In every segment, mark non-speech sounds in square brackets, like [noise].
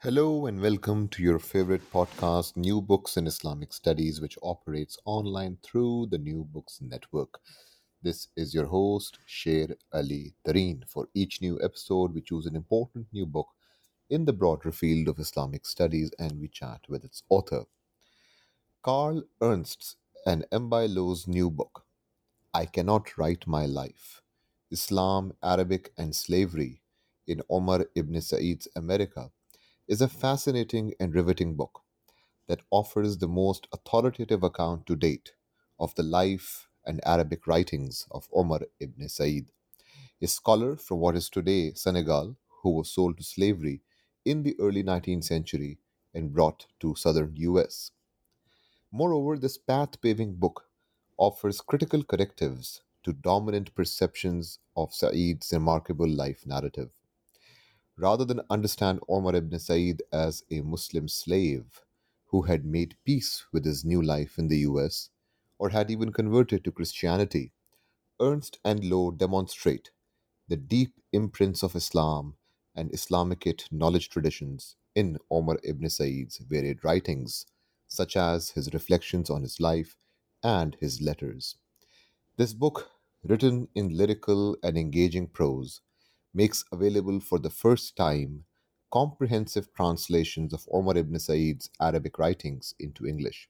Hello and welcome to your favorite podcast, New Books in Islamic Studies, which operates online through the New Books Network. This is your host, Sher Ali Tareen. For each new episode, we choose an important new book in the broader field of Islamic studies and we chat with its author. Carl Ernst's and Mbaye Lo's new book, I Cannot Write My Life Islam, Arabic, and Slavery in Omar ibn Said's America is a fascinating and riveting book that offers the most authoritative account to date of the life and Arabic writings of Omar ibn Said, a scholar from what is today Senegal who was sold to slavery in the early 19th century and brought to southern US. Moreover, this path paving book offers critical correctives to dominant perceptions of Said's remarkable life narrative rather than understand Omar ibn Said as a Muslim slave who had made peace with his new life in the US or had even converted to Christianity, Ernst and Lo demonstrate the deep imprints of Islam and Islamicate knowledge traditions in Omar ibn Said's varied writings, such as his reflections on his life and his letters. This book, written in lyrical and engaging prose, makes available for the first time comprehensive translations of Omar ibn Said's Arabic writings into English.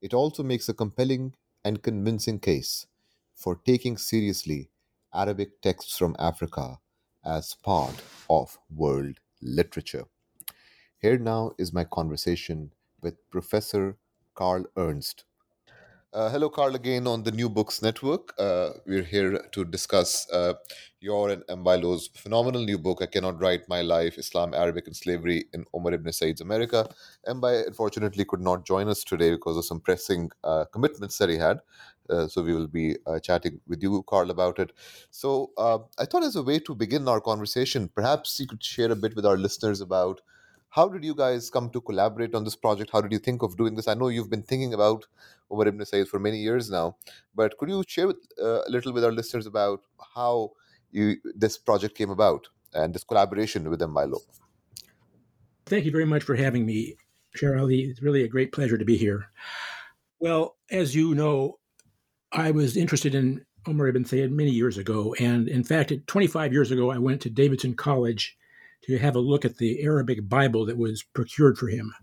It also makes a compelling and convincing case for taking seriously Arabic texts from Africa as part of world literature. Here now is my conversation with Professor Carl Ernst uh, hello, Carl, again on the New Books Network. Uh, we're here to discuss uh, your and Mbaye Lo's phenomenal new book, I Cannot Write My Life Islam, Arabic, and Slavery in Omar ibn Said's America. Mbaye, unfortunately, could not join us today because of some pressing uh, commitments that he had. Uh, so we will be uh, chatting with you, Carl, about it. So I thought, as a way to begin our conversation, perhaps you could share a bit with our listeners about how did you guys come to collaborate on this project? How did you think of doing this? I know you've been thinking about Omar Ibn Said for many years now, but could you share with, uh, a little with our listeners about how you this project came about and this collaboration with Mbaye Lo? Thank you very much for having me, Sher Ali. It's really a great pleasure to be here. Well, as you know, I was interested in Omar ibn Said many years ago. And in fact, 25 years ago, I went to Davidson College to have a look at the Arabic Bible that was procured for him.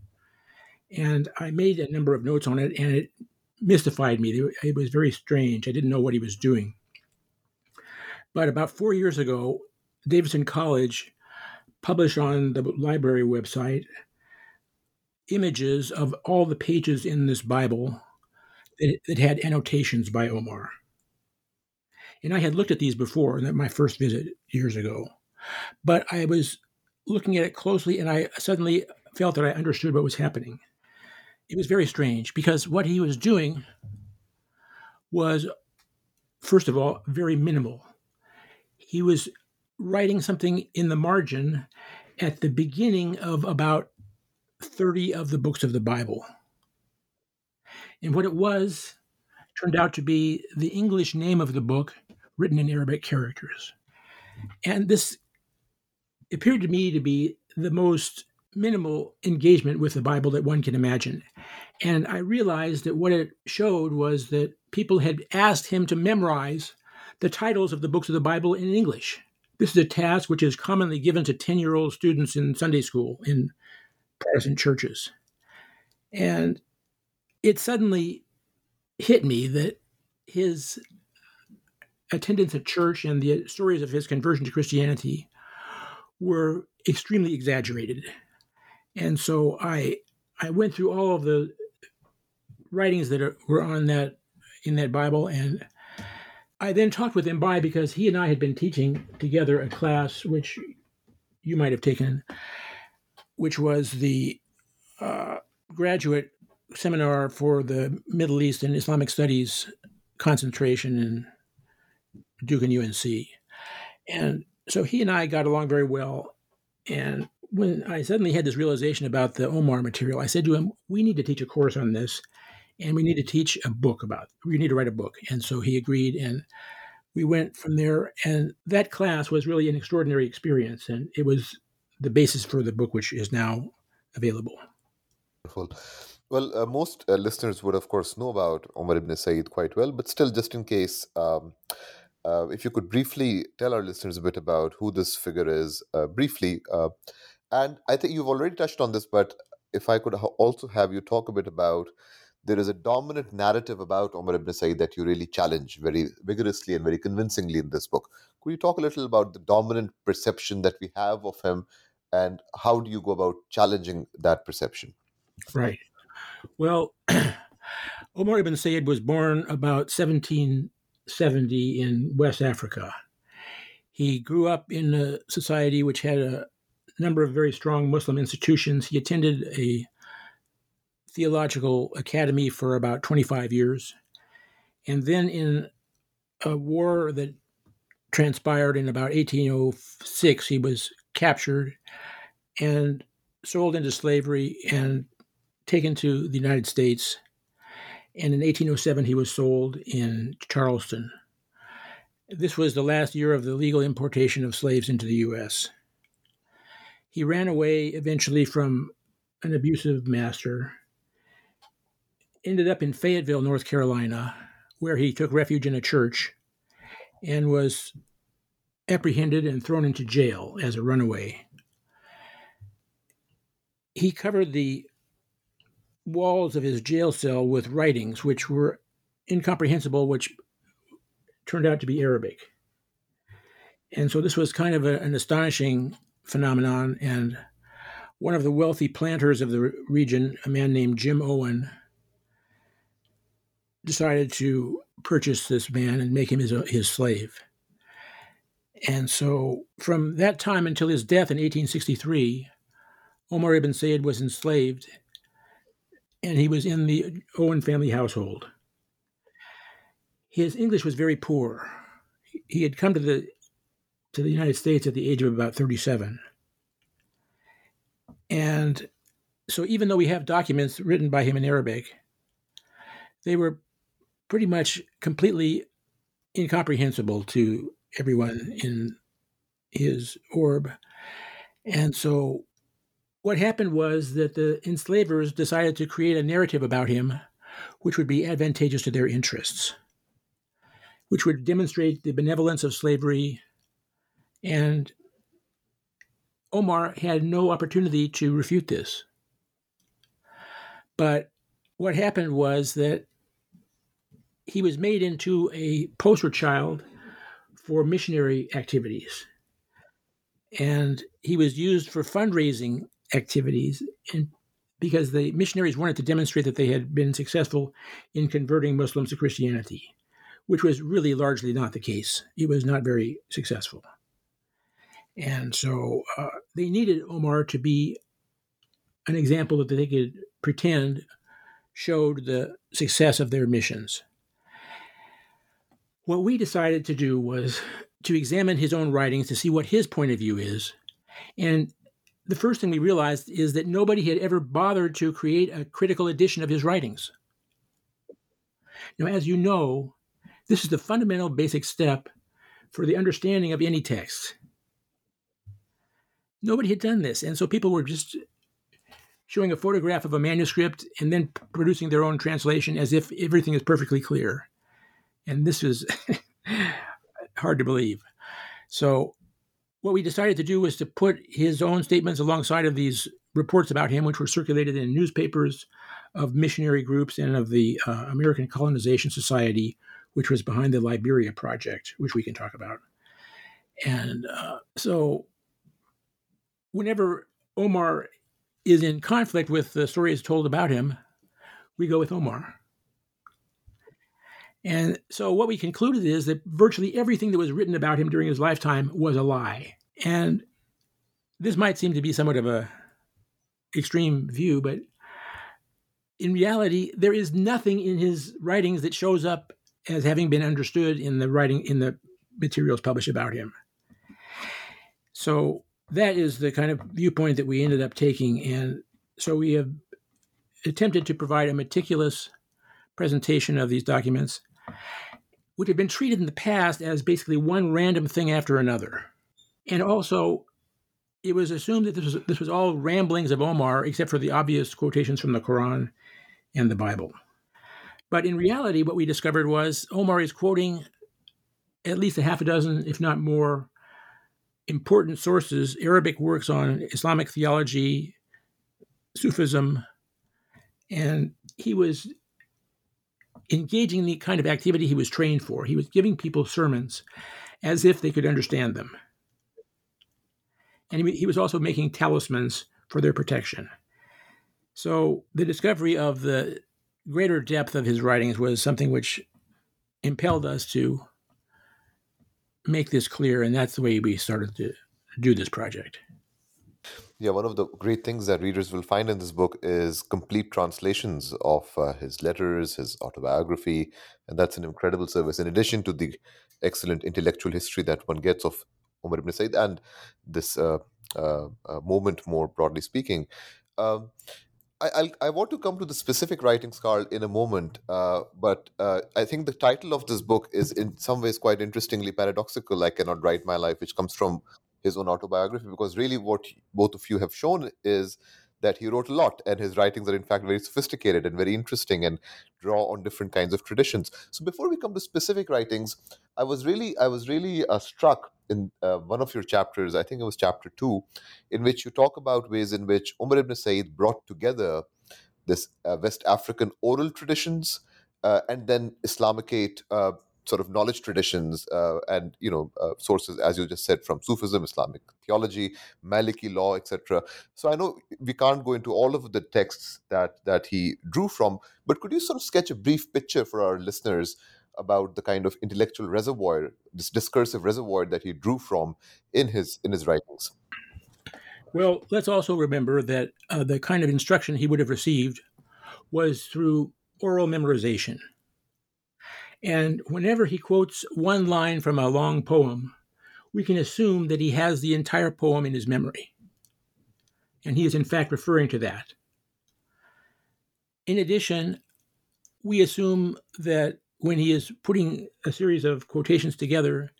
And I made a number of notes on it, and it mystified me. It was very strange. I didn't know what he was doing. But about four years ago, Davidson College published on the library website images of all the pages in this Bible that, had annotations by Omar. And I had looked at these before, and my first visit years ago. But I was looking at it closely, and I suddenly felt that I understood what was happening. It was very strange because what he was doing was, first of all, very minimal. He was writing something in the margin at the beginning of about 30 of the books of the Bible. And what it was turned out to be the English name of the book written in Arabic characters. And this appeared to me to be the most minimal engagement with the Bible that one can imagine. And I realized that what it showed was that people had asked him to memorize the titles of the books of the Bible in English. This is a task which is commonly given to 10 year old students in Sunday school in Protestant churches. And it suddenly hit me that his attendance at church and the stories of his conversion to Christianity were extremely exaggerated. And so I I went through all of the writings that are, were on that in that Bible and I then talked with Mbaye because he and I had been teaching together a class which you might have taken, which was the uh, graduate seminar for the Middle East and Islamic Studies concentration in Duke and UNC. And so he and I got along very well. And when I suddenly had this realization about the Omar material, I said to him, We need to teach a course on this and we need to teach a book about it. We need to write a book. And so he agreed. And we went from there. And that class was really an extraordinary experience. And it was the basis for the book, which is now available. Wonderful. Well, uh, most uh, listeners would, of course, know about Omar ibn Said quite well, but still, just in case, um, uh, if you could briefly tell our listeners a bit about who this figure is, uh, briefly. Uh, and I think you've already touched on this, but if I could ha- also have you talk a bit about there is a dominant narrative about Omar ibn Said that you really challenge very vigorously and very convincingly in this book. Could you talk a little about the dominant perception that we have of him and how do you go about challenging that perception? Right. Well, [clears throat] Omar ibn Said was born about 1770 in West Africa. He grew up in a society which had a number of very strong Muslim institutions. He attended a theological academy for about 25 years. And then in a war that transpired in about 1806, he was captured and sold into slavery and taken to the United States. And in 1807, he was sold in Charleston. This was the last year of the legal importation of slaves into the U.S. He ran away eventually from an abusive master ended up in Fayetteville, North Carolina, where he took refuge in a church and was apprehended and thrown into jail as a runaway. He covered the walls of his jail cell with writings which were incomprehensible, which turned out to be Arabic. And so this was kind of a, an astonishing phenomenon. And one of the wealthy planters of the region, a man named Jim Owen, decided to purchase this man and make him his, his slave. And so, from that time until his death in 1863, Omar ibn Said was enslaved and he was in the Owen family household. His English was very poor. He had come to the to the United States at the age of about 37. And so even though we have documents written by him in Arabic, they were pretty much completely incomprehensible to everyone in his orb. And so what happened was that the enslavers decided to create a narrative about him which would be advantageous to their interests, which would demonstrate the benevolence of slavery. And Omar had no opportunity to refute this. But what happened was that he was made into a poster child for missionary activities. And he was used for fundraising activities and because the missionaries wanted to demonstrate that they had been successful in converting Muslims to Christianity, which was really largely not the case. It was not very successful. And so uh, they needed Omar to be an example that they could pretend showed the success of their missions. What we decided to do was to examine his own writings to see what his point of view is. And the first thing we realized is that nobody had ever bothered to create a critical edition of his writings. Now, as you know, this is the fundamental basic step for the understanding of any text. Nobody had done this. And so people were just showing a photograph of a manuscript and then producing their own translation as if everything is perfectly clear. And this was [laughs] hard to believe. So, what we decided to do was to put his own statements alongside of these reports about him, which were circulated in newspapers of missionary groups and of the uh, American Colonization Society, which was behind the Liberia Project, which we can talk about. And uh, so, whenever Omar is in conflict with the stories told about him, we go with Omar. And so what we concluded is that virtually everything that was written about him during his lifetime was a lie. And this might seem to be somewhat of a extreme view, but in reality, there is nothing in his writings that shows up as having been understood in the writing in the materials published about him. So that is the kind of viewpoint that we ended up taking, and so we have attempted to provide a meticulous presentation of these documents, which had been treated in the past as basically one random thing after another. And also, it was assumed that this was, this was all ramblings of Omar, except for the obvious quotations from the Quran and the Bible. But in reality, what we discovered was Omar is quoting at least a half a dozen, if not more, important sources, Arabic works on Islamic theology, Sufism, and he was engaging in the kind of activity he was trained for. He was giving people sermons as if they could understand them. And he was also making talismans for their protection. So the discovery of the greater depth of his writings was something which impelled us to make this clear, and that's the way we started to do this project. Yeah, one of the great things that readers will find in this book is complete translations of uh, his letters, his autobiography, and that's an incredible service. In addition to the excellent intellectual history that one gets of Umar ibn Said and this uh, uh, uh moment, more broadly speaking. Um, I, I, want to come to the specific writings, Carl, in a moment. Uh, but uh, I think the title of this book is, in some ways, quite interestingly paradoxical. I cannot write my life, which comes from his own autobiography, because really, what both of you have shown is that he wrote a lot, and his writings are in fact very sophisticated and very interesting, and draw on different kinds of traditions. So, before we come to specific writings, I was really, I was really uh, struck in uh, one of your chapters, I think it was chapter two, in which you talk about ways in which Umar ibn Said brought together this uh, West African oral traditions uh, and then Islamicate uh, sort of knowledge traditions uh, and you know uh, sources, as you just said, from Sufism, Islamic theology, Maliki law, etc. So I know we can't go into all of the texts that that he drew from, but could you sort of sketch a brief picture for our listeners? about the kind of intellectual reservoir, this discursive reservoir that he drew from in his in his writings. Well, let's also remember that uh, the kind of instruction he would have received was through oral memorization. And whenever he quotes one line from a long poem, we can assume that he has the entire poem in his memory. And he is, in fact, referring to that. In addition, we assume that when he is putting a series of quotations together,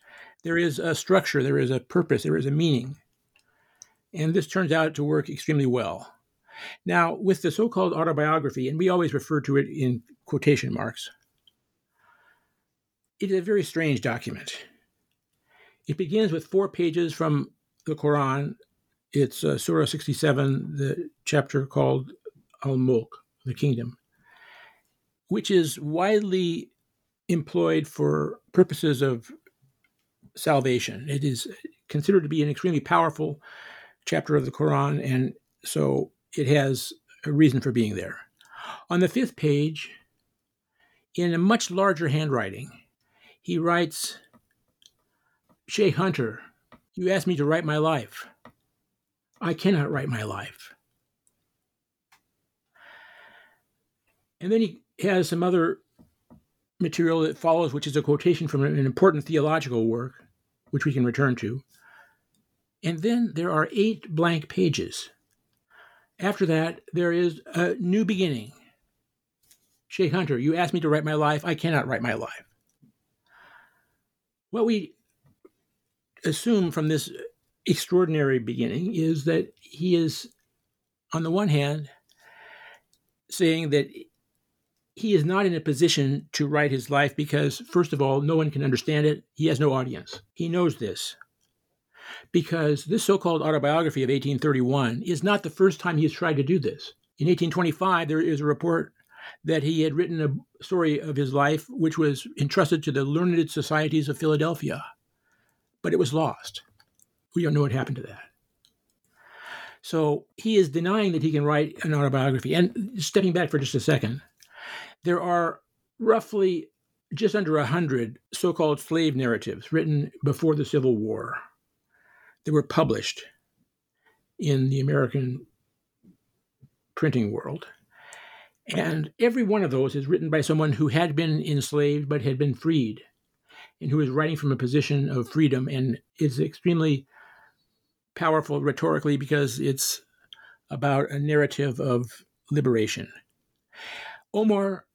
there is a structure, there is a purpose, there is a meaning. And this turns out to work extremely well. Now, with the so called autobiography, and we always refer to it in quotation marks, it is a very strange document. It begins with four pages from the Quran. It's uh, Surah 67, the chapter called Al Mulk, the kingdom, which is widely employed for purposes of salvation. It is considered to be an extremely powerful chapter of the Quran, and so it has a reason for being there. On the fifth page, in a much larger handwriting, he writes Sheikh Hunter, you asked me to write my life. I cannot write my life. And then he has some other material that follows, which is a quotation from an important theological work, which we can return to. And then there are eight blank pages. After that, there is a new beginning. Sheikh Hunter, you asked me to write my life. I cannot write my life. What we assume from this extraordinary beginning is that he is, on the one hand, saying that he is not in a position to write his life because, first of all, no one can understand it. He has no audience. He knows this. Because this so called autobiography of 1831 is not the first time he has tried to do this. In 1825, there is a report that he had written a story of his life which was entrusted to the Learned Societies of Philadelphia, but it was lost. We don't know what happened to that. So he is denying that he can write an autobiography. And stepping back for just a second, there are roughly just under 100 so called slave narratives written before the Civil War that were published. in the American printing world. And [laughs] every one of those is written by someone who had been enslaved but had been freed and who is writing from a position of freedom and is extremely powerful rhetorically because it's about a narrative of liberation. Omar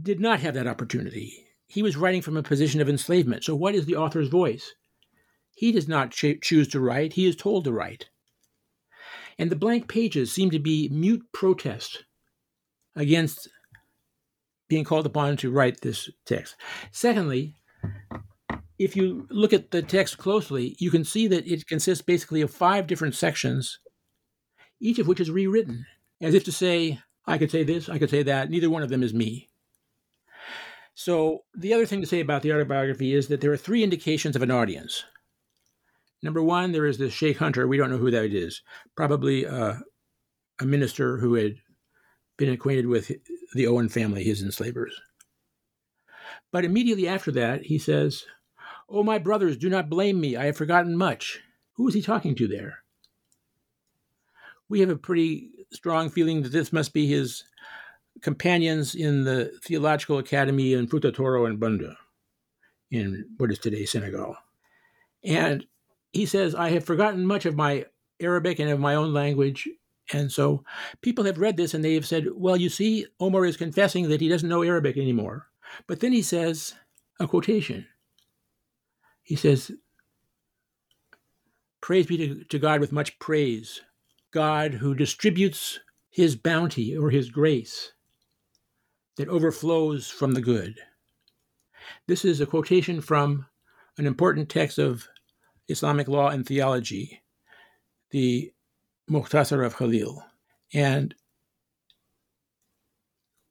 did not have that opportunity. He was writing from a position of enslavement. So, what is the author's voice? He does not ch- choose to write, he is told to write. And the blank pages seem to be mute protest against being called upon to write this text. Secondly, if you look at the text closely, you can see that it consists basically of five different sections, each of which is rewritten, as if to say, I could say this, I could say that, neither one of them is me. So, the other thing to say about the autobiography is that there are three indications of an audience. Number one, there is the Sheikh Hunter. We don't know who that is. Probably uh, a minister who had been acquainted with the Owen family, his enslavers. But immediately after that, he says, Oh, my brothers, do not blame me. I have forgotten much. Who is he talking to there? We have a pretty strong feeling that this must be his companions in the Theological Academy in Futa Toro and Bunda, in what is today Senegal. And he says, I have forgotten much of my Arabic and of my own language. And so people have read this and they have said, well, you see, Omar is confessing that he doesn't know Arabic anymore. But then he says a quotation. He says, Praise be to, to God with much praise, God who distributes his bounty or his grace that overflows from the good. This is a quotation from an important text of Islamic law and theology, the Mukhtasar of Khalil. And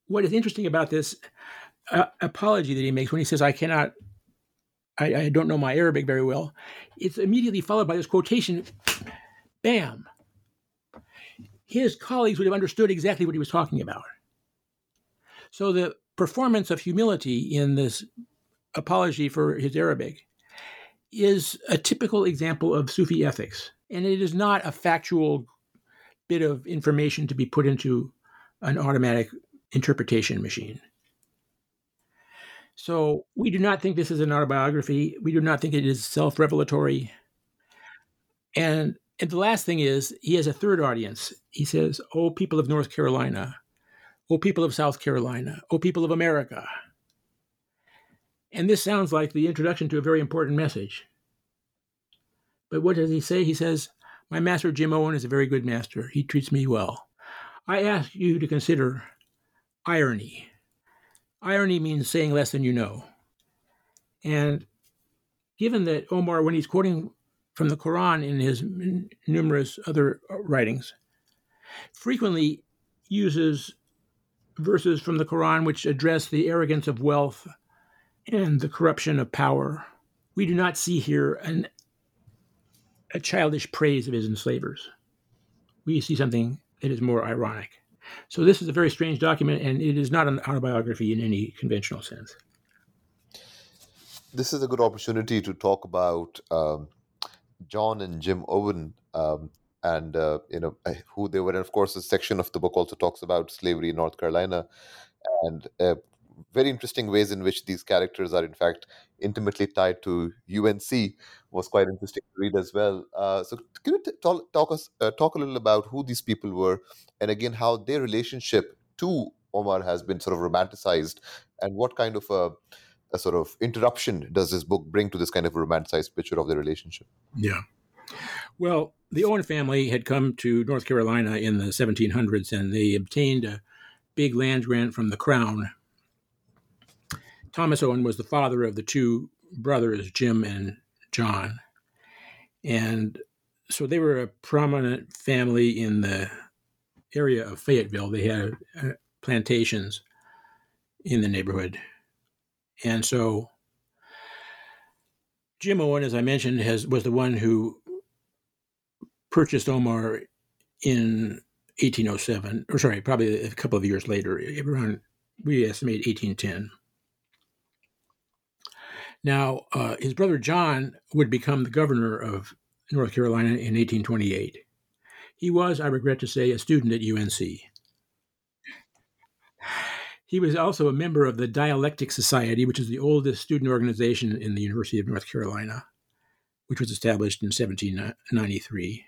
what is interesting about this uh, apology that he makes when he says, I cannot, I, I don't know my Arabic very well, it's immediately followed by this quotation bam. His colleagues would have understood exactly what he was talking about. So the performance of humility in this apology for his Arabic is a typical example of Sufi ethics. And it is not a factual bit of information to be put into an automatic interpretation machine. So we do not think this is an autobiography. We do not think it is self revelatory. And, and the last thing is, he has a third audience. He says, Oh, people of North Carolina. Oh, people of South Carolina. Oh, people of America. And this sounds like the introduction to a very important message. But what does he say? He says, My master Jim Owen is a very good master. He treats me well. I ask you to consider irony. Irony means saying less than you know. And given that Omar, when he's quoting from the Quran in his numerous other uh, writings, frequently uses verses from the Quran which address the arrogance of wealth and the corruption of power. We do not see here an, a childish praise of his enslavers. We see something that is more ironic. So, this is a very strange document, and it is not an autobiography in any conventional sense. This is a good opportunity to talk about um, John and Jim Owen um, and uh, you know who they were. And of course, a section of the book also talks about slavery in North Carolina, and uh, very interesting ways in which these characters are in fact intimately tied to UNC was quite interesting to read as well. Uh, so can you t- talk, talk us uh, talk a little about who these people were, and again how their relationship to Omar has been sort of romanticized, and what kind of a, a sort of interruption does this book bring to this kind of romanticized picture of their relationship? Yeah. Well, the Owen family had come to North Carolina in the 1700s and they obtained a big land grant from the crown. Thomas Owen was the father of the two brothers, Jim and John. And so they were a prominent family in the area of Fayetteville. They had uh, plantations in the neighborhood. And so Jim Owen, as I mentioned, has was the one who purchased Omar in 1807, or sorry, probably a couple of years later, around we estimate 1810. Now, uh, his brother John would become the governor of North Carolina in 1828. He was, I regret to say, a student at UNC. He was also a member of the Dialectic Society, which is the oldest student organization in the University of North Carolina, which was established in 1793.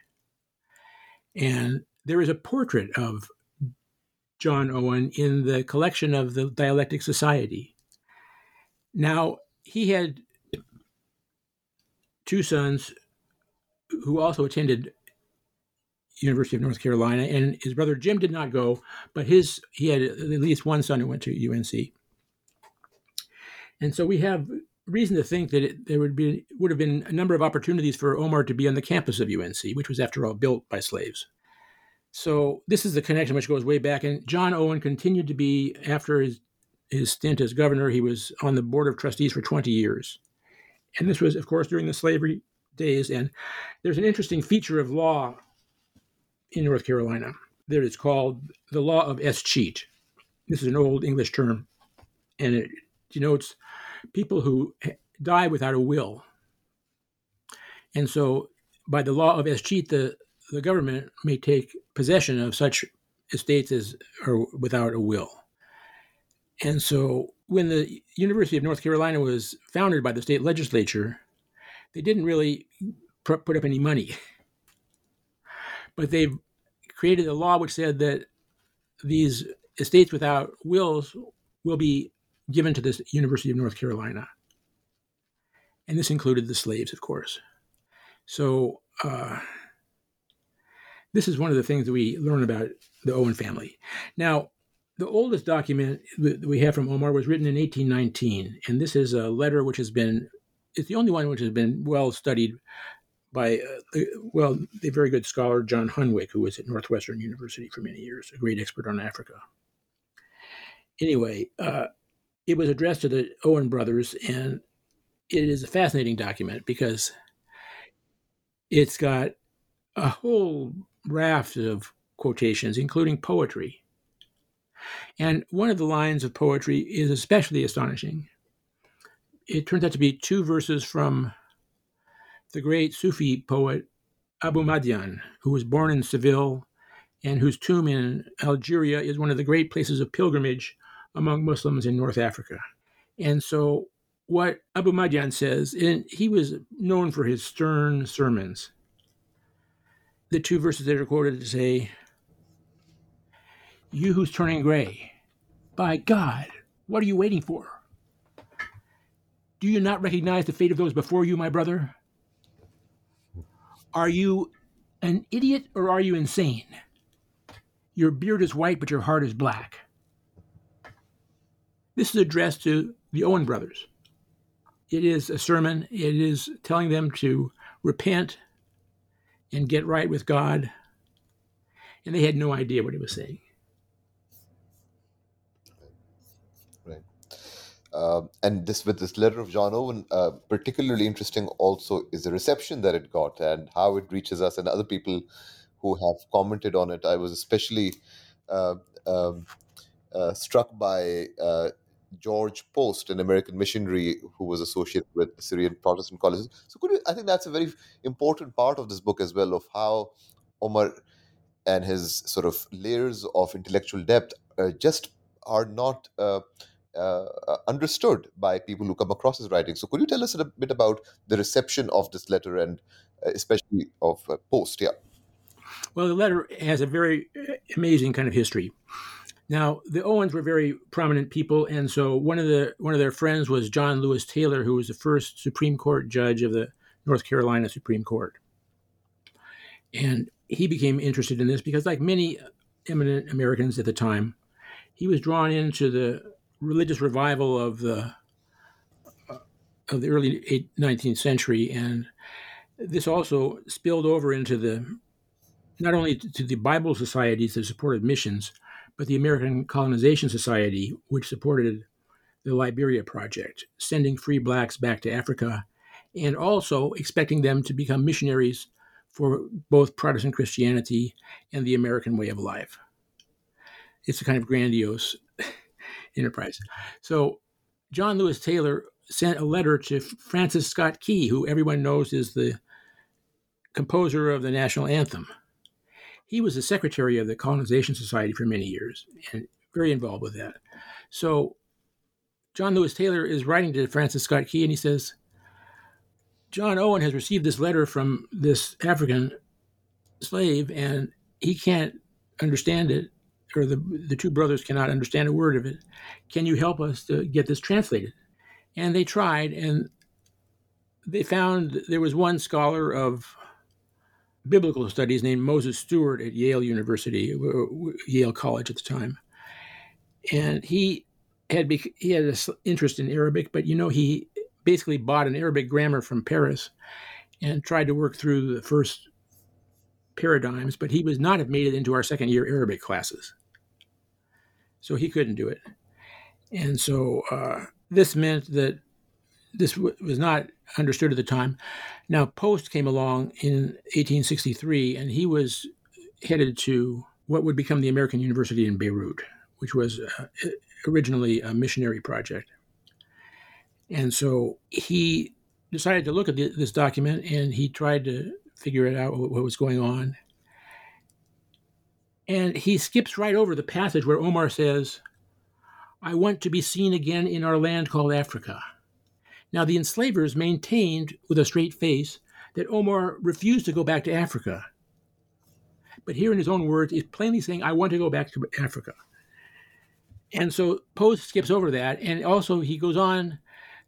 And there is a portrait of John Owen in the collection of the Dialectic Society. Now, he had two sons who also attended University of North Carolina, and his brother Jim did not go, but his he had at least one son who went to UNC. And so we have reason to think that it, there would be would have been a number of opportunities for Omar to be on the campus of UNC, which was after all built by slaves. So this is the connection which goes way back. And John Owen continued to be after his his stint as governor. He was on the board of trustees for 20 years, and this was, of course, during the slavery days. And there's an interesting feature of law in North Carolina that is called the law of escheat. This is an old English term, and it denotes people who die without a will. And so, by the law of escheat, the, the government may take possession of such estates as are without a will. And so, when the University of North Carolina was founded by the state legislature, they didn't really put up any money. But they've created a law which said that these estates without wills will be given to the University of North Carolina. And this included the slaves, of course. So, uh, this is one of the things that we learn about the Owen family. Now, the oldest document that we have from Omar was written in 1819, and this is a letter which has been, it's the only one which has been well studied by, uh, well, the very good scholar John Hunwick, who was at Northwestern University for many years, a great expert on Africa. Anyway, uh, it was addressed to the Owen brothers, and it is a fascinating document because it's got a whole raft of quotations, including poetry. And one of the lines of poetry is especially astonishing. It turns out to be two verses from the great Sufi poet Abu Madian, who was born in Seville and whose tomb in Algeria is one of the great places of pilgrimage among Muslims in North Africa. And so, what Abu Madian says, and he was known for his stern sermons. The two verses that are quoted say, You who's turning gray, by God, what are you waiting for? Do you not recognize the fate of those before you, my brother? Are you an idiot or are you insane? Your beard is white, but your heart is black. This is addressed to the Owen brothers. It is a sermon, it is telling them to repent and get right with God. And they had no idea what he was saying. Right. Uh, and this with this letter of John Owen, uh, particularly interesting also is the reception that it got and how it reaches us and other people who have commented on it. I was especially uh, um, uh, struck by uh, George Post, an American missionary who was associated with Syrian Protestant colleges. So, you, I think that's a very important part of this book as well of how Omar and his sort of layers of intellectual depth uh, just are not uh, uh, understood by people who come across his writing. So, could you tell us a bit about the reception of this letter and uh, especially of uh, Post? Yeah. Well, the letter has a very amazing kind of history. Now, the Owens were very prominent people, and so one of the one of their friends was John Lewis Taylor, who was the first Supreme Court judge of the North Carolina Supreme Court. And he became interested in this because, like many eminent Americans at the time, he was drawn into the religious revival of the uh, of the early 19th century, and this also spilled over into the not only to the Bible societies that supported missions, but the American Colonization Society, which supported the Liberia Project, sending free blacks back to Africa, and also expecting them to become missionaries for both Protestant Christianity and the American way of life. It's a kind of grandiose enterprise. So, John Lewis Taylor sent a letter to Francis Scott Key, who everyone knows is the composer of the national anthem. he was the secretary of the Colonization Society for many years and very involved with that. So John Lewis Taylor is writing to Francis Scott Key and he says, John Owen has received this letter from this African slave and he can't understand it, or the, the two brothers cannot understand a word of it. Can you help us to get this translated? And they tried, and they found there was one scholar of biblical studies named Moses Stuart at Yale University, uh, Yale College at the time, and he had he had an interest in Arabic, but you know he basically bought an Arabic grammar from Paris and tried to work through the first paradigms, but he would not have made it into our second year Arabic classes. So he couldn't do it. And so uh, this meant that this w- was not understood at the time. Now, Post came along in 1863, and he was headed to what would become the American University in Beirut, which was uh, originally a missionary project. And so he decided to look at the, this document and he tried to figure it out what, what was going on. And he skips right over the passage where Omar says, I want to be seen again in our land called Africa. Now, the enslavers maintained with a straight face that Omar refused to go back to Africa. But here, in his own words, he's plainly saying, I want to go back to Africa. And so Post skips over that. And also, he goes on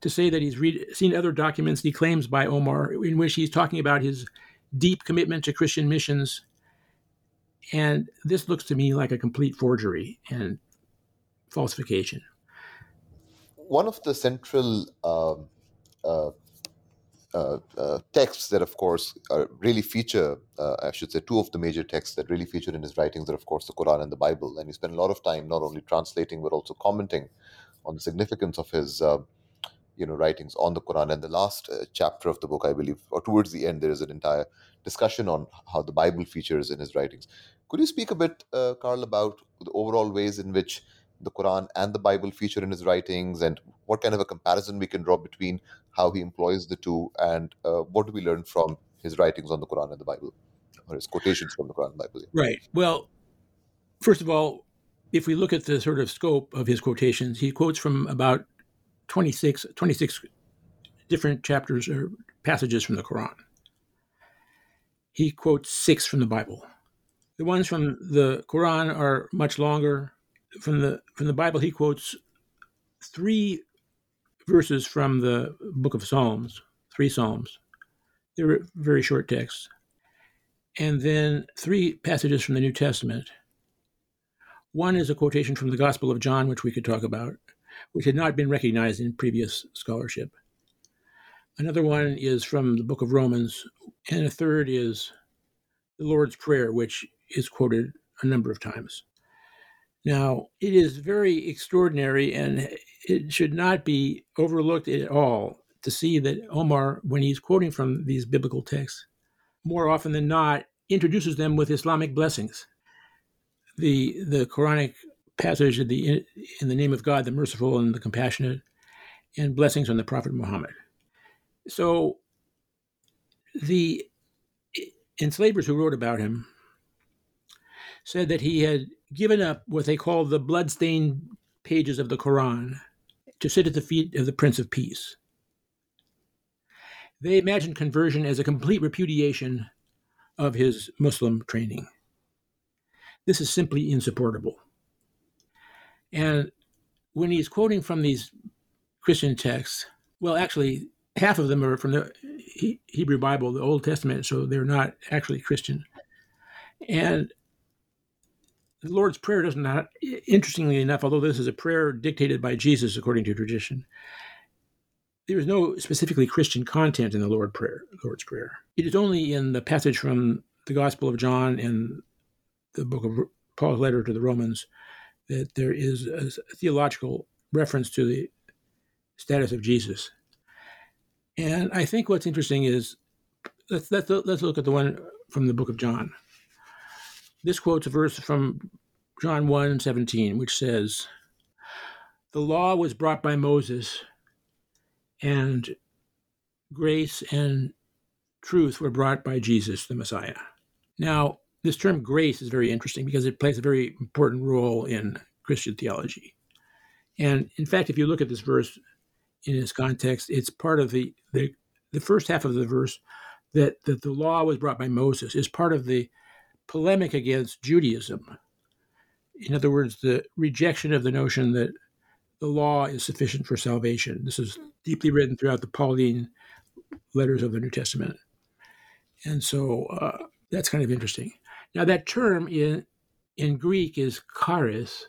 to say that he's read, seen other documents he claims by Omar in which he's talking about his deep commitment to Christian missions. And this looks to me like a complete forgery and falsification. One of the central um, uh, uh, uh, texts that, of course, really feature, uh, I should say, two of the major texts that really feature in his writings are, of course, the Quran and the Bible. And he spent a lot of time not only translating but also commenting on the significance of his uh, you know writings on the Quran. And the last uh, chapter of the book, I believe, or towards the end, there is an entire discussion on how the Bible features in his writings. Could you speak a bit, uh, Carl, about the overall ways in which the Quran and the Bible feature in his writings, and what kind of a comparison we can draw between how he employs the two, and uh, what do we learn from his writings on the Quran and the Bible, or his quotations from the Quran and Bible? Right. Well, first of all, if we look at the sort of scope of his quotations, he quotes from about 26, 26 different chapters or passages from the Quran. He quotes six from the Bible. The ones from the Quran are much longer. From the from the Bible, he quotes three verses from the book of Psalms, three Psalms. They're very short texts. And then three passages from the New Testament. One is a quotation from the Gospel of John, which we could talk about, which had not been recognized in previous scholarship. Another one is from the book of Romans, and a third is the Lord's Prayer, which is quoted a number of times. Now, it is very extraordinary and it should not be overlooked at all to see that Omar, when he's quoting from these biblical texts, more often than not, introduces them with Islamic blessings. The, the Quranic passage in the, in the name of God, the merciful and the compassionate, and blessings on the Prophet Muhammad. So the enslavers who wrote about him said that he had given up what they called the bloodstained pages of the Quran to sit at the feet of the Prince of Peace. They imagined conversion as a complete repudiation of his Muslim training. This is simply insupportable. And when he's quoting from these Christian texts, well, actually, half of them are from the Hebrew Bible, the Old Testament, so they're not actually Christian. And the Lord's Prayer does not, interestingly enough, although this is a prayer dictated by Jesus according to tradition, there is no specifically Christian content in the Lord prayer, Lord's Prayer. It is only in the passage from the Gospel of John and the book of Paul's letter to the Romans that there is a theological reference to the status of Jesus. And I think what's interesting is let's, let's, let's look at the one from the book of John. This quotes a verse from John 1 17, which says, The law was brought by Moses, and grace and truth were brought by Jesus, the Messiah. Now, this term grace is very interesting because it plays a very important role in Christian theology. And in fact, if you look at this verse in its context, it's part of the, the, the first half of the verse that, that the law was brought by Moses is part of the polemic against Judaism. In other words, the rejection of the notion that the law is sufficient for salvation. This is deeply written throughout the Pauline letters of the New Testament. And so uh, that's kind of interesting. Now, that term in, in Greek is charis,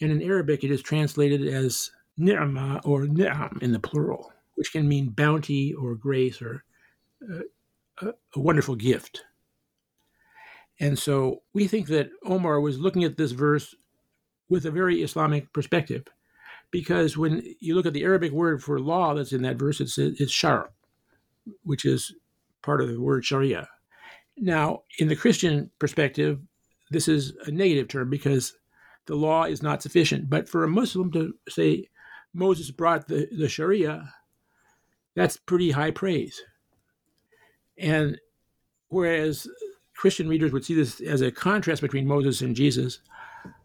and in Arabic it is translated as ni'ma or ni'am in the plural, which can mean bounty or grace or uh, a, a wonderful gift. And so we think that Omar was looking at this verse with a very Islamic perspective, because when you look at the Arabic word for law that's in that verse, it's, it's shar, which is part of the word sharia. Now, in the Christian perspective, this is a negative term because the law is not sufficient. But for a Muslim to say Moses brought the, the Sharia, that's pretty high praise. And whereas Christian readers would see this as a contrast between Moses and Jesus,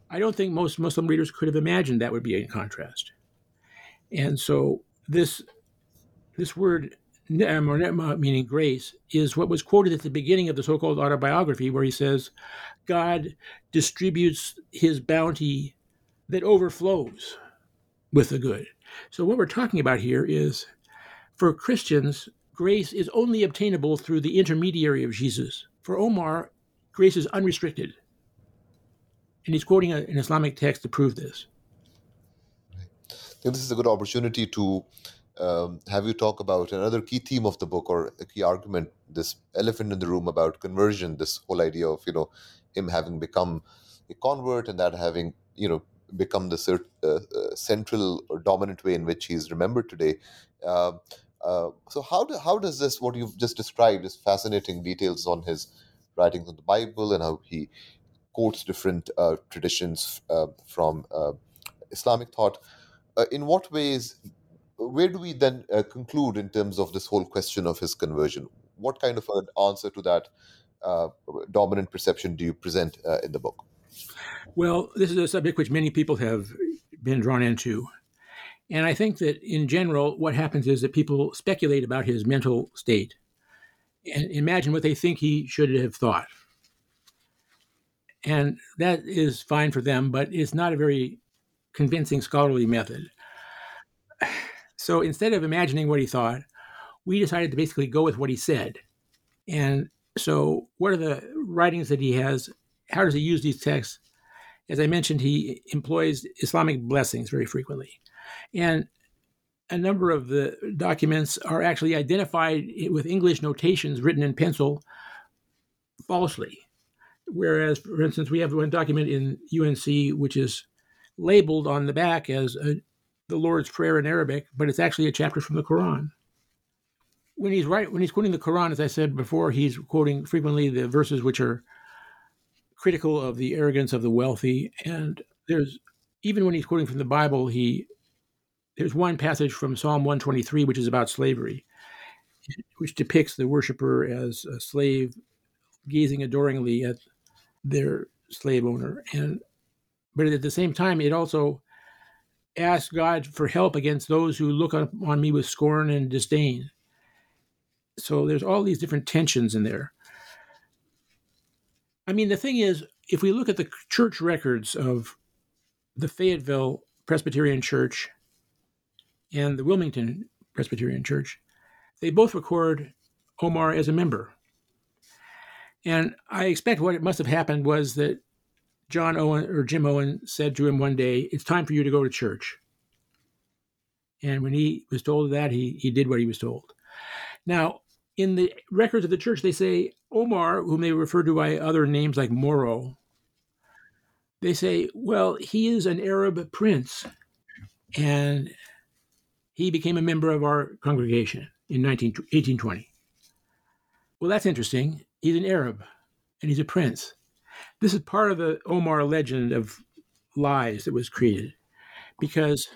I don't think most Muslim readers could have imagined that would be a contrast. And so this this word meaning grace, is what was quoted at the beginning of the so-called autobiography, where he says, God distributes his bounty that overflows with the good. So what we're talking about here is for Christians, grace is only obtainable through the intermediary of Jesus. For Omar, grace is unrestricted. And he's quoting a, an Islamic text to prove this. I think this is a good opportunity to um, have you talk about another key theme of the book or a key argument, this elephant in the room about conversion, this whole idea of, you know, him having become a convert and that having, you know, become the cert, uh, uh, central or dominant way in which he's remembered today. Uh, so how do, how does this what you've just described is fascinating details on his writings on the Bible and how he quotes different traditions from Islamic thought. in what ways where do we then uh, conclude in terms of this whole question of his conversion? What kind of an answer to that uh, dominant perception do you present uh, in the book? Well, this is a subject which many people have been drawn into. And I think that in general, what happens is that people speculate about his mental state and imagine what they think he should have thought. And that is fine for them, but it's not a very convincing scholarly method. So instead of imagining what he thought, we decided to basically go with what he said. And so, what are the writings that he has? How does he use these texts? As I mentioned, he employs Islamic blessings very frequently. And a number of the documents are actually identified with English notations written in pencil falsely. Whereas, for instance, we have one document in UNC which is labeled on the back as a the Lord's Prayer in Arabic, but it's actually a chapter from the Quran. When he's right, when he's quoting the Quran, as I said before, he's quoting frequently the verses which are critical of the arrogance of the wealthy. And there's even when he's quoting from the Bible, he there's one passage from Psalm 123 which is about slavery, which depicts the worshiper as a slave gazing adoringly at their slave owner. And but at the same time, it also ask God for help against those who look on me with scorn and disdain. So there's all these different tensions in there. I mean, the thing is, if we look at the church records of the Fayetteville Presbyterian Church and the Wilmington Presbyterian Church, they both record Omar as a member. And I expect what it must have happened was that John Owen or Jim Owen said to him one day, It's time for you to go to church. And when he was told that, he, he did what he was told. Now, in the records of the church, they say Omar, whom they refer to by other names like Moro, they say, well, he is an Arab prince. And he became a member of our congregation in 19, 1820. Well, that's interesting. He's an Arab and he's a prince. This is part of the Omar legend of lies that was created because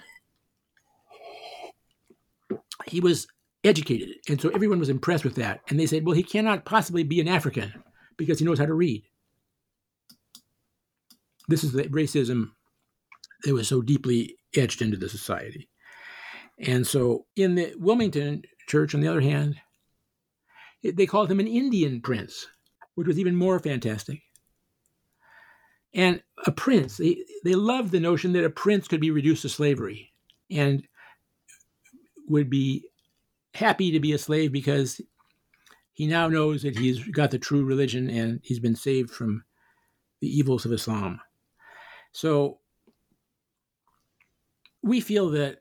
he was educated. And so everyone was impressed with that. And they said, well, he cannot possibly be an African because he knows how to read. This is the racism that was so deeply etched into the society. And so in the Wilmington church, on the other hand, they called him an Indian prince, which was even more fantastic. And a prince, they, they loved the notion that a prince could be reduced to slavery and would be happy to be a slave because he now knows that he's got the true religion and he's been saved from the evils of Islam. So we feel that,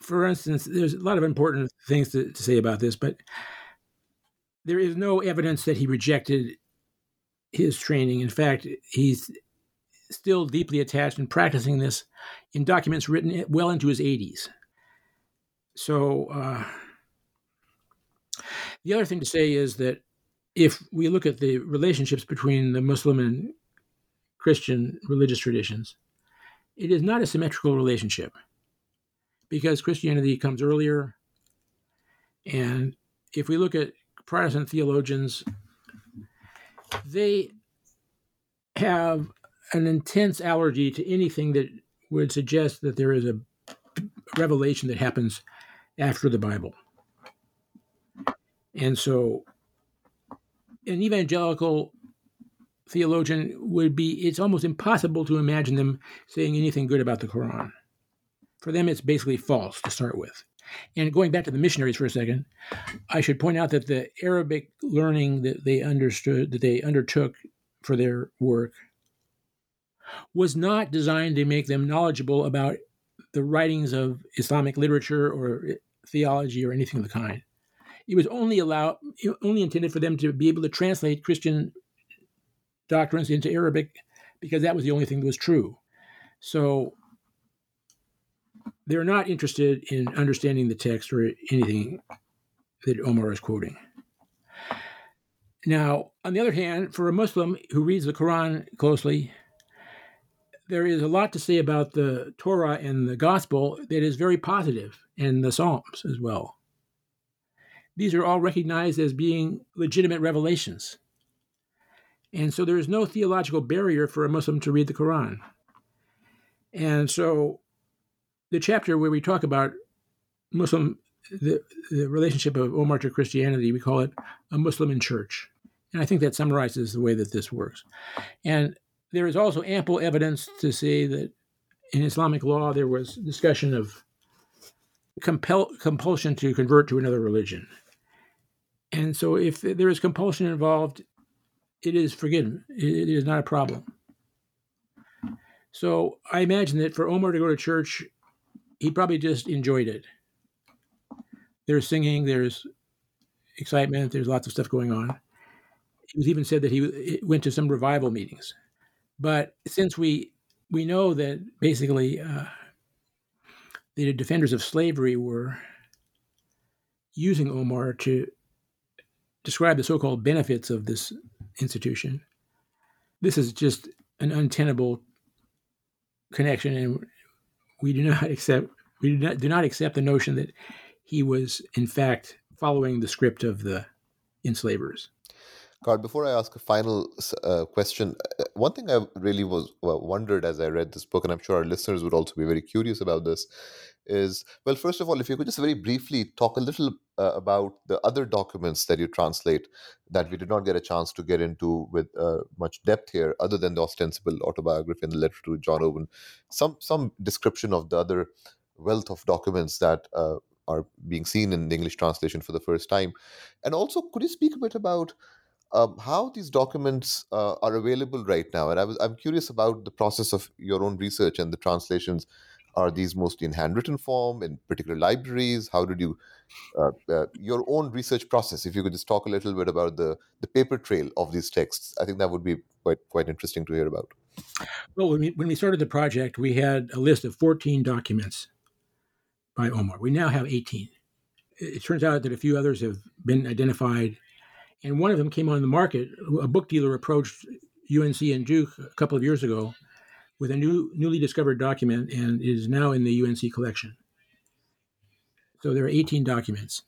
for instance, there's a lot of important things to, to say about this, but there is no evidence that he rejected his training. In fact, he's still deeply attached and practicing this in documents written well into his 80s. So, uh, the other thing to say is that if we look at the relationships between the Muslim and Christian religious traditions, it is not a symmetrical relationship because Christianity comes earlier. And if we look at Protestant theologians, they have an intense allergy to anything that would suggest that there is a revelation that happens after the Bible. And so an evangelical theologian would be, it's almost impossible to imagine them saying anything good about the Quran. For them, it's basically false to start with. And going back to the missionaries for a second, I should point out that the Arabic learning that they understood, that they undertook for their work, was not designed to make them knowledgeable about the writings of Islamic literature or theology or anything of the kind. It was only allowed, only intended for them to be able to translate Christian doctrines into Arabic because that was the only thing that was true. So they're not interested in understanding the text or anything that Omar is quoting. Now, on the other hand, for a Muslim who reads the Quran closely, there is a lot to say about the Torah and the Gospel that is very positive, and the Psalms as well. These are all recognized as being legitimate revelations. And so there is no theological barrier for a Muslim to read the Quran. And so the chapter where we talk about Muslim, the, the relationship of Omar to Christianity, we call it a Muslim in church. And I think that summarizes the way that this works. And there is also ample evidence to say that in Islamic law there was discussion of compel, compulsion to convert to another religion. And so if there is compulsion involved, it is forgiven. It is not a problem. So I imagine that for Omar to go to church he probably just enjoyed it. There's singing, there's excitement, there's lots of stuff going on. It was even said that he went to some revival meetings. But since we we know that basically uh, the defenders of slavery were using Omar to describe the so-called benefits of this institution, this is just an untenable connection, and we do not [laughs] accept we do not, do not accept the notion that he was in fact following the script of the enslavers. God, before I ask a final uh, question, uh, one thing I really was well, wondered as I read this book, and I'm sure our listeners would also be very curious about this, is well, first of all, if you could just very briefly talk a little uh, about the other documents that you translate that we did not get a chance to get into with uh, much depth here, other than the ostensible autobiography and the letter to John Owen, some some description of the other wealth of documents that uh, are being seen in the English translation for the first time, and also could you speak a bit about um, how these documents uh, are available right now? And I was I'm curious about the process of your own research and the translations are these mostly in handwritten form in particular libraries? How did you uh, uh, your own research process if you could just talk a little bit about the the paper trail of these texts i think that would be quite quite interesting to hear about. Well when we, when we started the project we had a list of 14 documents by omar. We now have 18 it turns out that a few others have been identified and one of them came on the market. A book dealer approached unc and duke a couple of years ago with a new newly discovered document and is now in the UNC collection. So there are 18 documents.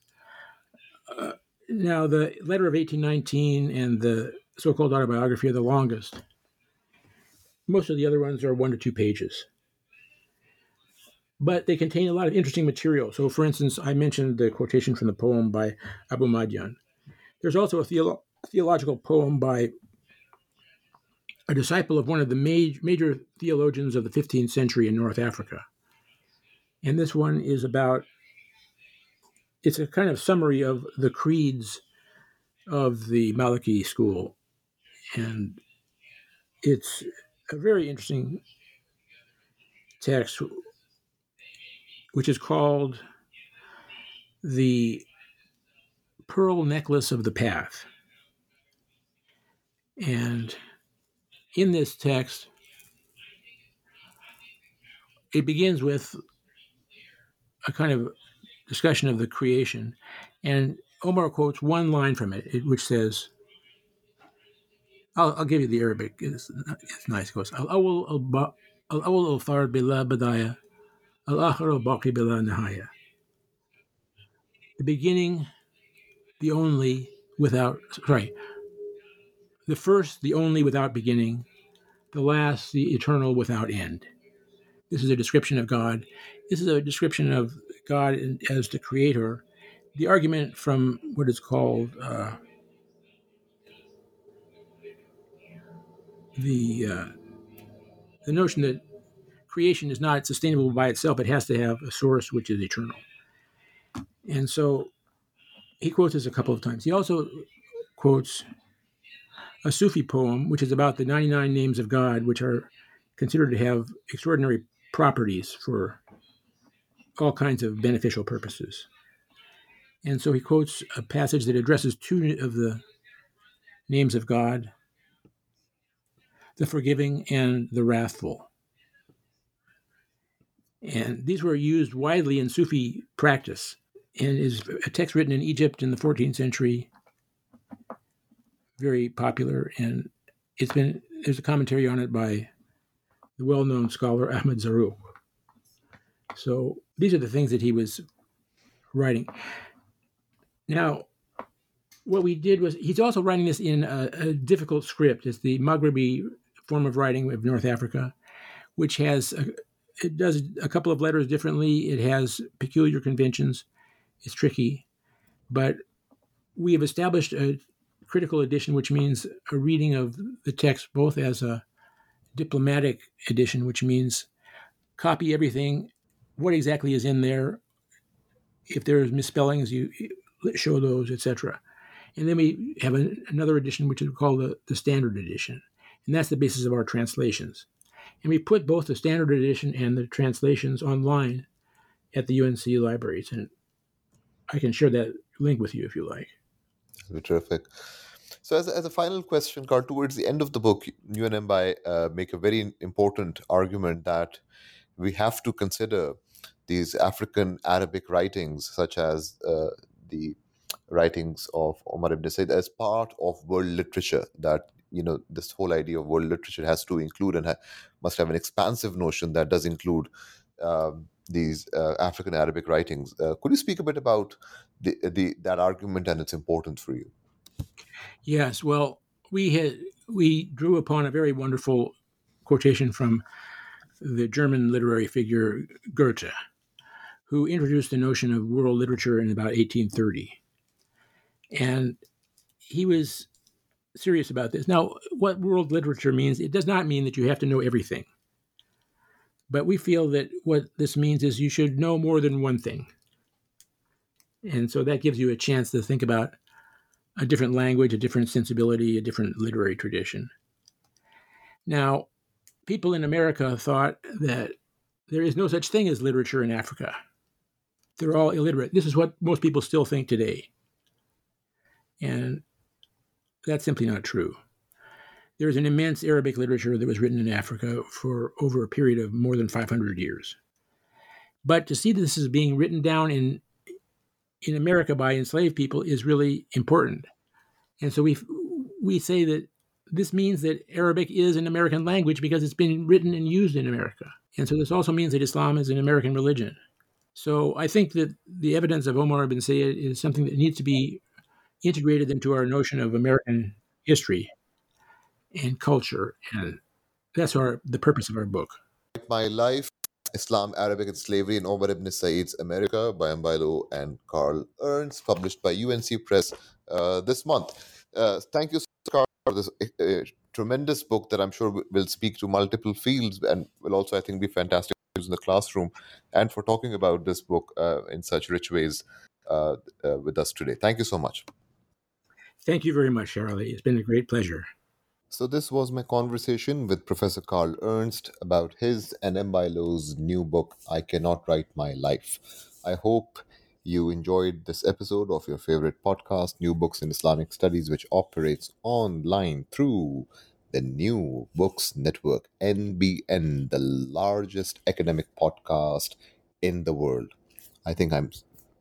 Uh, now, the letter of 1819 and the so called autobiography are the longest. Most of the other ones are one to two pages. But they contain a lot of interesting material. So, for instance, I mentioned the quotation from the poem by Abu Madian. There's also a theolo- theological poem by a disciple of one of the major, major theologians of the 15th century in North Africa. And this one is about, it's a kind of summary of the creeds of the Maliki school. And it's a very interesting text, which is called The Pearl Necklace of the Path. And in this text, it begins with a kind of discussion of the creation. And Omar quotes one line from it, which says, I'll, I'll give you the Arabic. It's, it's nice. It goes, Al-awwal al-thar bila badaya, al-akhir baqi bila nihaya. The beginning, the only, without, sorry, the first, the only without beginning, the last, the eternal without end. This is a description of God. This is a description of God as the creator. The argument from what is called uh, the uh, the notion that creation is not sustainable by itself; it has to have a source which is eternal. And so, he quotes this a couple of times. He also quotes a Sufi poem, which is about the 99 names of God, which are considered to have extraordinary properties for all kinds of beneficial purposes. And so he quotes a passage that addresses two of the names of God the forgiving and the wrathful. And these were used widely in Sufi practice and is a text written in Egypt in the 14th century, very popular. And it's been, there's a commentary on it by the well known scholar [laughs] Ahmed Zarruq. So these are the things that he was writing. Now, what we did was he's also writing this in a, a difficult script. It's the Maghrebi form of writing of North Africa, which has a, it does a couple of letters differently. It has peculiar conventions. It's tricky, but we have established a critical edition, which means a reading of the text both as a diplomatic edition, which means copy everything, what exactly is in there. If there's misspellings, you show those, etc. And then we have an, another edition, which is called the, the standard edition and that's the basis of our translations. And we put both the standard edition and the translations online at the UNC libraries, and I can share that link with you if you like. That'd be terrific. So, as a, as a final question, Carl, towards the end of the book, you and Mbaye uh, make a very important argument that we have to consider these African Arabic writings, such as uh, the writings of Omar ibn Said, as part of world literature that you know this whole idea of world literature has to include and ha- must have an expansive notion that does include um, these uh, African Arabic writings. Uh, could you speak a bit about the, the that argument and its importance for you? Yes. Well, we had we drew upon a very wonderful quotation from the German literary figure Goethe, who introduced the notion of world literature in about 1830, and he was serious about this. Now, what world literature means, it does not mean that you have to know everything. But we feel that what this means is you should know more than one thing. And so that gives you a chance to think about a different language, a different sensibility, a different literary tradition. Now, people in America thought that there is no such thing as literature in Africa. They're all illiterate. This is what most people still think today. And that's simply not true. There's an immense Arabic literature that was written in Africa for over a period of more than 500 years. But to see this as being written down in in America by enslaved people is really important. And so we we say that this means that Arabic is an American language because it's been written and used in America. And so this also means that Islam is an American religion. So I think that the evidence of Omar ibn Sayyid is something that needs to be integrated into our notion of American history. and culture. And that's our the purpose of our book. My Life Islam, Arabic, and Slavery in Omar ibn Said's America by Mbaye Lo and Carl Ernst, published by UNC Press uh, this month. Uh, thank you, Carl, for this uh, tremendous book that I'm sure will speak to multiple fields and will also, I think, be fantastic in the classroom, and for talking about this book uh, in such rich ways uh, uh, with us today. Thank you so much. Thank you very much, SherAli. It's been a great pleasure. So, this was my conversation with Professor Carl Ernst about his and Mbaye Lo's new book, I Cannot Write My Life. I hope you enjoyed this episode of your favorite podcast, New Books in Islamic Studies, which operates online through the New Books Network, NBN, the largest academic podcast in the world. I think I'm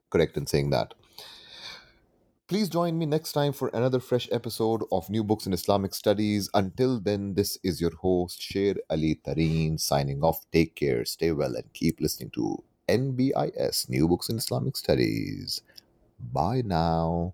correct in saying that. Please join me next time for another fresh episode of New Books in Islamic Studies. Until then, this is your host, Sher Ali Tareen, signing off. Take care, stay well, and keep listening to NBIS, New Books in Islamic Studies. Bye now.